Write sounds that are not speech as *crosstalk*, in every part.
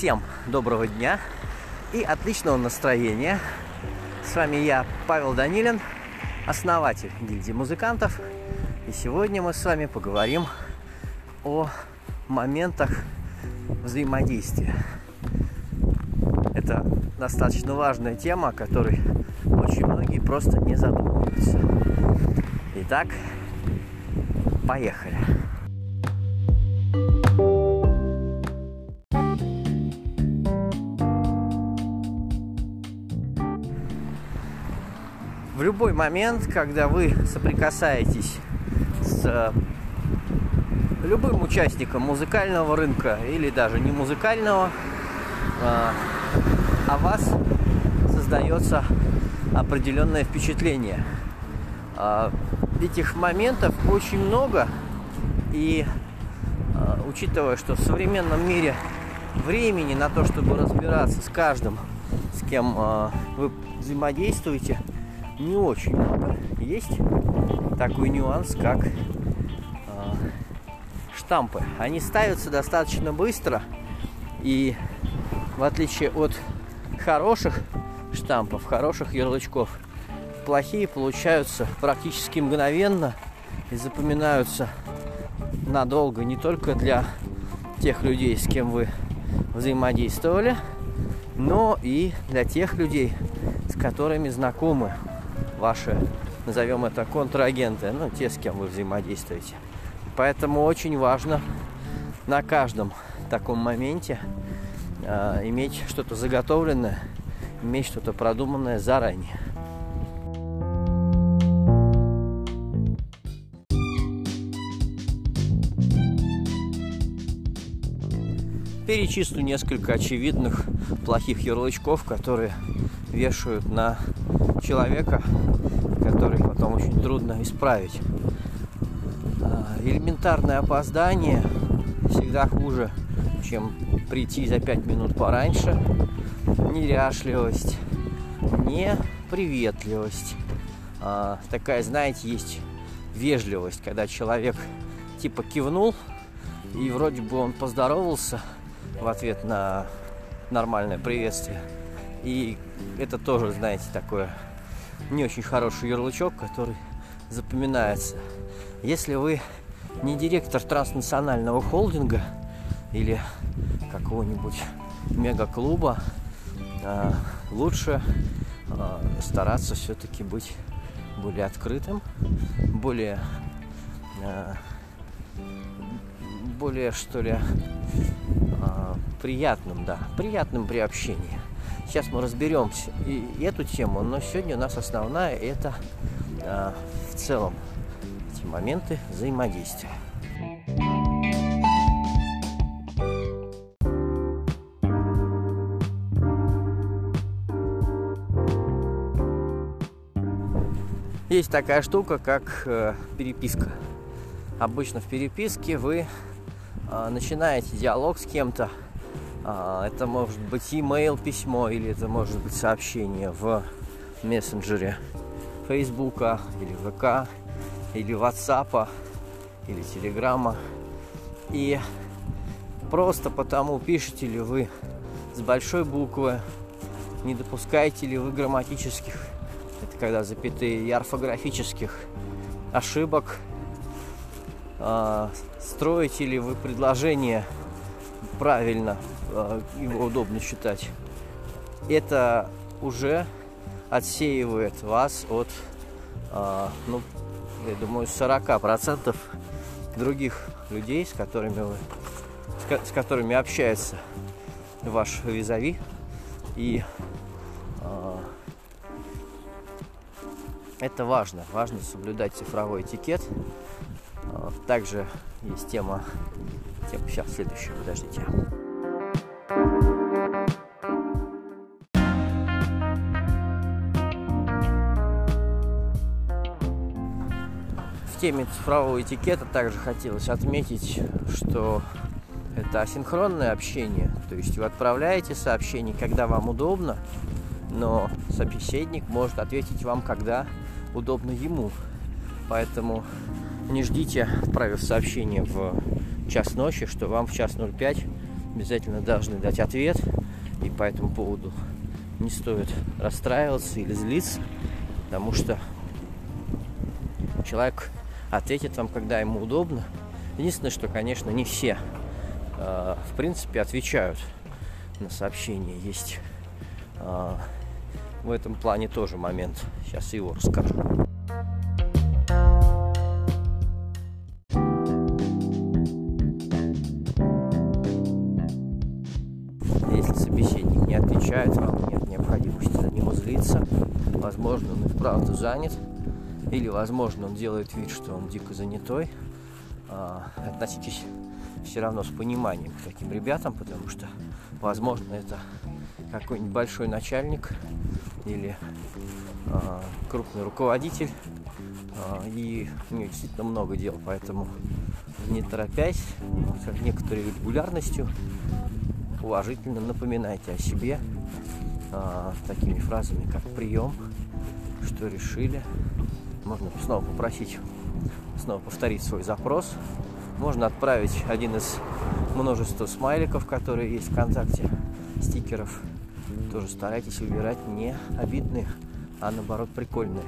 Всем доброго дня и отличного настроения. С вами я, Павел Данилин, основатель гильдии музыкантов. И сегодня мы с вами поговорим о моментах взаимодействия. Это достаточно важная тема, о которой очень многие просто не задумываются. Итак, поехали. В любой момент, когда вы соприкасаетесь с э, любым участником музыкального рынка или даже не музыкального, э, о вас создается определенное впечатление. Э, этих моментов очень много, и учитывая, что в современном мире времени на то, чтобы разбираться с каждым, с кем вы взаимодействуете, не очень много. Есть такой нюанс, как э, штампы. Они ставятся достаточно быстро, и в отличие от хороших штампов, хороших ярлычков, плохие получаются практически мгновенно и запоминаются надолго не только для тех людей, с кем вы взаимодействовали, но и для тех людей, с которыми знакомы ваши, назовем это, контрагенты, ну, те, с кем вы взаимодействуете. Поэтому очень важно на каждом таком моменте э, иметь что-то заготовленное, иметь что-то продуманное заранее. Перечислю несколько очевидных плохих ярлычков, которые вешают на человека, который потом очень трудно исправить. А, элементарное опоздание всегда хуже, чем прийти за пять минут пораньше. Неряшливость, неприветливость. А, такая, знаете, есть вежливость, когда человек типа кивнул, и вроде бы он поздоровался в ответ на нормальное приветствие. И это тоже, знаете, такое не очень хороший ярлычок, который запоминается. Если вы не директор транснационального холдинга или какого-нибудь мегаклуба, а, лучше а, стараться все-таки быть более открытым, более а, более что ли приятным, да, приятным при общении. Сейчас мы разберем и эту тему, но сегодня у нас основная это э, в целом эти моменты взаимодействия. Есть такая штука, как э, переписка. Обычно в переписке вы э, начинаете диалог с кем-то, это может быть email, письмо, или это может быть сообщение в мессенджере Фейсбука, или ВК, или WhatsApp, или Телеграма. И просто потому, пишете ли вы с большой буквы, не допускаете ли вы грамматических, это когда запятые, и орфографических ошибок, а, строите ли вы предложение правильно, а, его удобно считать, это уже отсеивает вас от, а, ну, я думаю, 40% других людей, с которыми вы, с которыми общается ваш визави. И э, это важно. Важно соблюдать цифровой этикет. Также есть тема тему. Сейчас, следующую, подождите. Теме цифрового этикета также хотелось отметить, что это асинхронное общение. То есть вы отправляете сообщение, когда вам удобно, но собеседник может ответить вам, когда удобно ему. Поэтому не ждите, отправив сообщение в час ночи, что вам в час 05 обязательно должны дать ответ, и по этому поводу не стоит расстраиваться или злиться, потому что человек ответит вам, когда ему удобно. Единственное, что, конечно, не все, э, в принципе, отвечают на сообщения. Есть э, в этом плане тоже момент. Сейчас его расскажу. Если собеседник не отвечает вам, нет необходимости за него злиться. Возможно, он и вправду занят. Или, возможно, он делает вид, что он дико занятой. А, относитесь все равно с пониманием к таким ребятам, потому что, возможно, это какой-нибудь большой начальник или а, крупный руководитель, а, и у него действительно много дел, поэтому не торопясь, с некоторой регулярностью уважительно напоминайте о себе а, такими фразами, как прием, что решили. Можно снова попросить, снова повторить свой запрос. Можно отправить один из множества смайликов, которые есть в ВКонтакте, стикеров. Тоже старайтесь выбирать не обидные, а наоборот прикольные.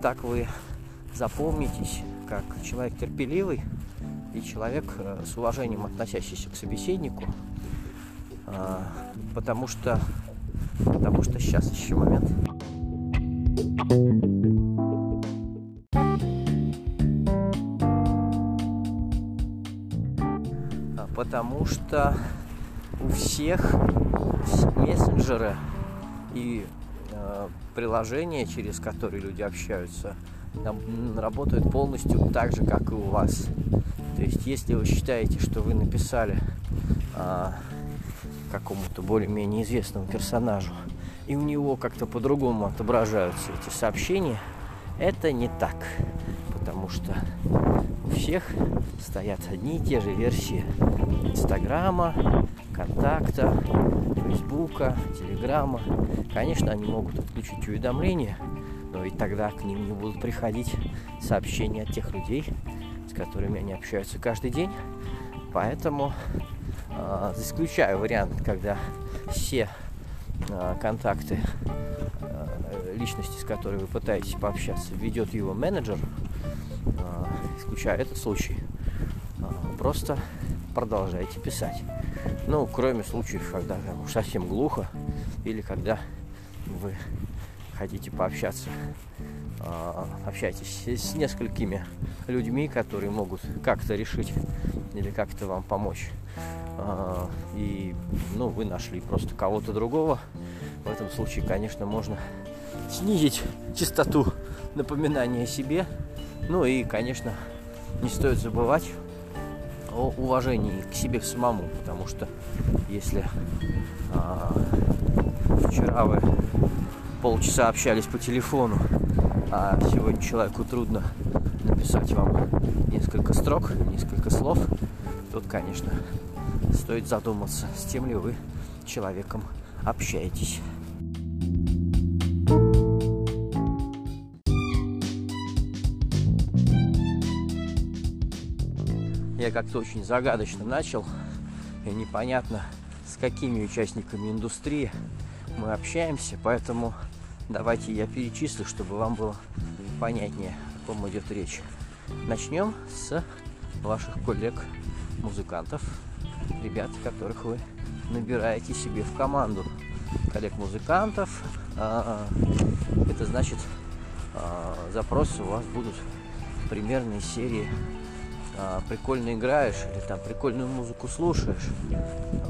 Так вы запомнитесь как человек терпеливый и человек э, с уважением относящийся к собеседнику, а, потому что потому что сейчас еще момент. А, потому что у всех мессенджеры и э, приложения, через которые люди общаются, работают полностью так же, как и у вас. То есть, если вы считаете, что вы написали э, какому-то более-менее известному персонажу, и у него как-то по-другому отображаются эти сообщения, это не так. Потому что у всех стоят одни и те же версии Инстаграма, Контакта, Фейсбука, Телеграма. Конечно, они могут отключить уведомления, но и тогда к ним не будут приходить сообщения от тех людей, с которыми они общаются каждый день. Поэтому э, исключаю вариант, когда все э, контакты э, личности, с которой вы пытаетесь пообщаться, ведет его менеджер, э, исключаю этот случай. Э, просто продолжайте писать. Ну, кроме случаев, когда там совсем глухо, или когда вы хотите пообщаться, э, общайтесь с несколькими людьми, которые могут как-то решить или как-то вам помочь. Э, и, ну, вы нашли просто кого-то другого. В этом случае, конечно, можно снизить частоту напоминания о себе. Ну и, конечно, не стоит забывать о уважении к себе самому, потому что если а, вчера вы полчаса общались по телефону, а сегодня человеку трудно написать вам несколько строк, несколько слов, тут, конечно, стоит задуматься, с тем ли вы человеком общаетесь. Я как-то очень загадочно начал, и непонятно, с какими участниками индустрии мы общаемся, поэтому давайте я перечислю, чтобы вам было понятнее, о ком идет речь. Начнем с ваших коллег-музыкантов, ребят, которых вы набираете себе в команду. Коллег-музыкантов, а, это значит, а, запросы у вас будут примерно из серии а, прикольно играешь или там прикольную музыку слушаешь,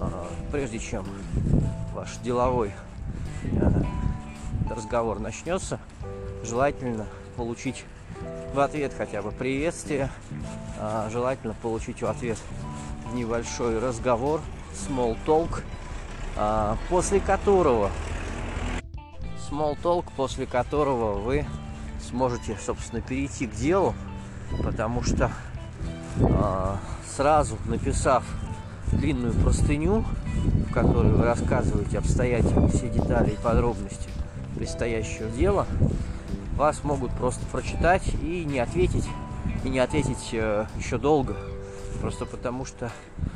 а, прежде чем ваш деловой а, разговор начнется, желательно получить в ответ хотя бы приветствие, желательно получить в ответ небольшой разговор, small talk, после которого small talk, после которого вы сможете, собственно, перейти к делу, потому что сразу написав длинную простыню, в которой вы рассказываете обстоятельно все детали и подробности предстоящего дела, вас могут просто прочитать и не ответить, и не ответить э, еще долго. Просто потому что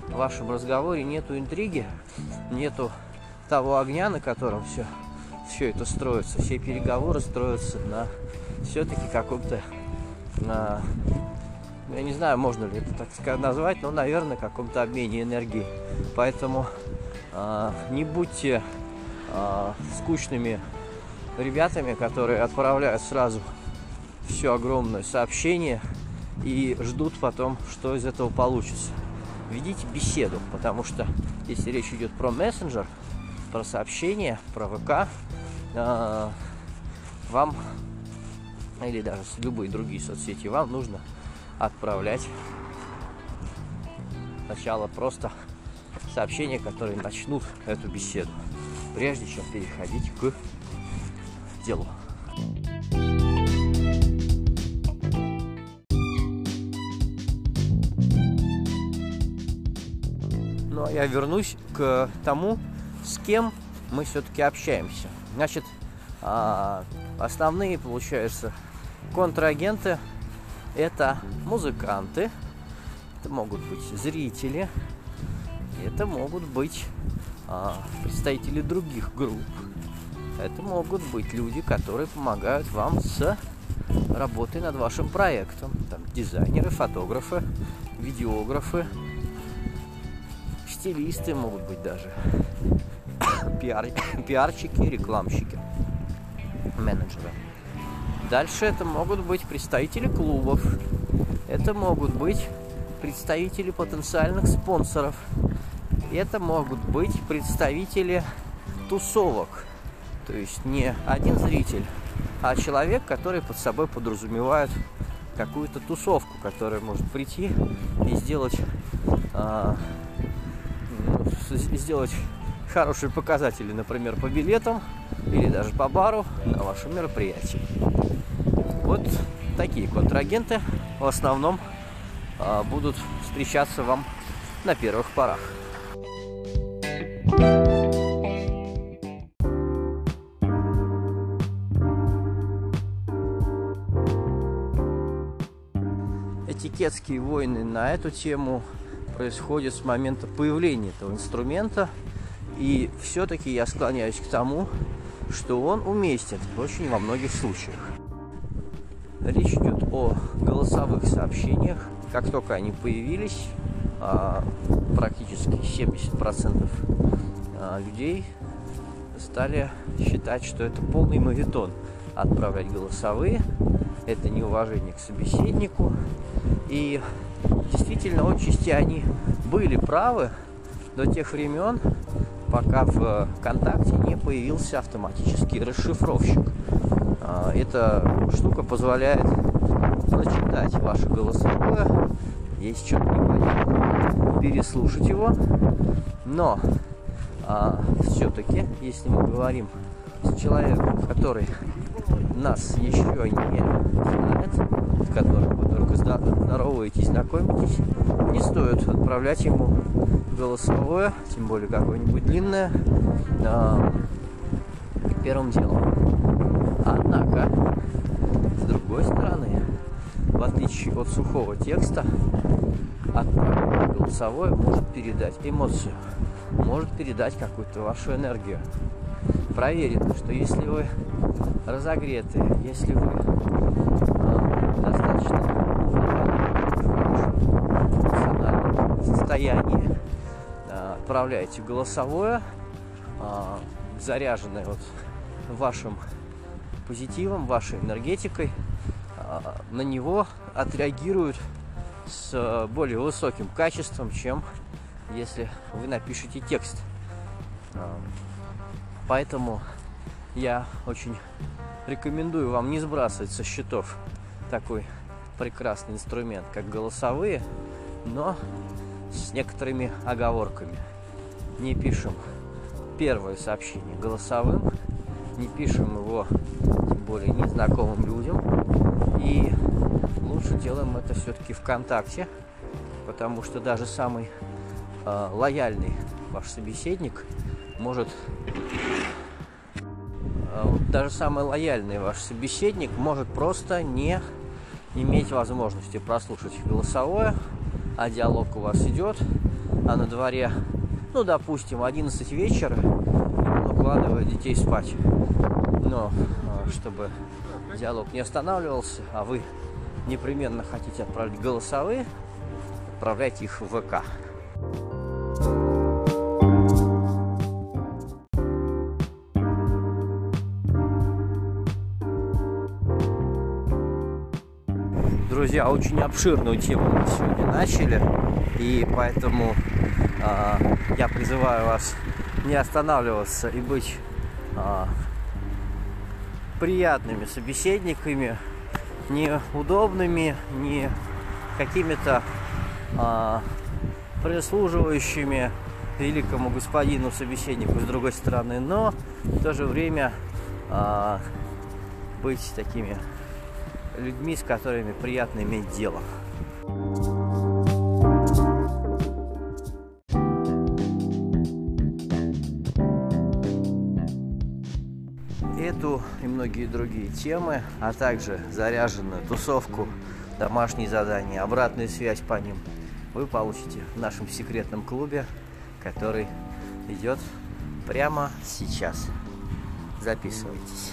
в вашем разговоре нету интриги, нету того огня, на котором все, все это строится. Все переговоры строятся на все-таки каком-то на я не знаю, можно ли это так сказать назвать, но, наверное, каком-то обмене энергии. Поэтому э, не будьте э, скучными ребятами, которые отправляют сразу все огромное сообщение и ждут потом, что из этого получится. Ведите беседу, потому что если речь идет про мессенджер, про сообщения, про ВК, э, вам или даже любые другие соцсети, вам нужно отправлять сначала просто сообщения, которые начнут эту беседу, прежде чем переходить к делу. Ну а я вернусь к тому, с кем мы все-таки общаемся. Значит, а, основные, получается, контрагенты это музыканты, это могут быть зрители, это могут быть а, представители других групп, это могут быть люди, которые помогают вам с работой над вашим проектом. Там дизайнеры, фотографы, видеографы, стилисты могут быть даже, *coughs* пиар, *coughs* пиарщики, рекламщики, менеджеры. Дальше это могут быть представители клубов, это могут быть представители потенциальных спонсоров, это могут быть представители тусовок, то есть не один зритель, а человек, который под собой подразумевает какую-то тусовку, которая может прийти и сделать, а, сделать хорошие показатели, например, по билетам или даже по бару на вашем мероприятии. Вот такие контрагенты в основном а, будут встречаться вам на первых порах. Этикетские войны на эту тему происходят с момента появления этого инструмента. И все-таки я склоняюсь к тому, что он уместен очень во многих случаях. Речь идет о голосовых сообщениях. Как только они появились, а, практически 70% а, людей стали считать, что это полный мавитон отправлять голосовые. Это неуважение к собеседнику. И действительно, отчасти они были правы до тех времен, пока в ВКонтакте не появился автоматический расшифровщик. А, эта штука позволяет прочитать ваше голосовое, если что-то непонятно, переслушать его. Но а, все-таки, если мы говорим с человеком, который нас еще не знает, которым вы только здороваетесь, знакомитесь, не стоит отправлять ему голосовое, тем более какое-нибудь длинное, а, первым делом. Однако, с другой стороны, в отличие от сухого текста, отправленное голосовое может передать эмоцию, может передать какую-то вашу энергию. Проверено, что если вы разогреты, если вы э, достаточно в состоянии э, отправляете голосовое, э, заряженное вот вашим позитивом, вашей энергетикой, а, на него отреагируют с более высоким качеством, чем если вы напишете текст. А, поэтому я очень рекомендую вам не сбрасывать со счетов такой прекрасный инструмент, как голосовые, но с некоторыми оговорками. Не пишем первое сообщение голосовым, не пишем его тем более незнакомым людям. И лучше делаем это все-таки ВКонтакте, потому что даже самый э, лояльный ваш собеседник может э, даже самый лояльный ваш собеседник может просто не иметь возможности прослушать голосовое, а диалог у вас идет, а на дворе, ну, допустим, 11 вечера, он укладывает детей спать. Но а, чтобы диалог не останавливался, а вы непременно хотите отправить голосовые, отправляйте их в ВК. Друзья, очень обширную тему мы сегодня начали, и поэтому э, я призываю вас не останавливаться и быть э, приятными собеседниками, не удобными, не какими-то э, прислуживающими великому господину собеседнику с другой стороны, но в то же время э, быть такими людьми, с которыми приятно иметь дело. Эту и многие другие темы, а также заряженную тусовку, домашние задания, обратную связь по ним вы получите в нашем секретном клубе, который идет прямо сейчас. Записывайтесь.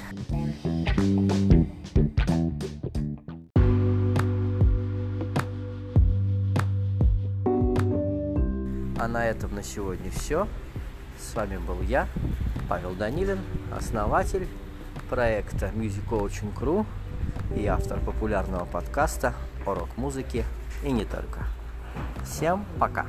На этом на сегодня все. С вами был я, Павел Данилин, основатель проекта Music Coaching Crew и автор популярного подкаста о рок-музыке и не только. Всем пока!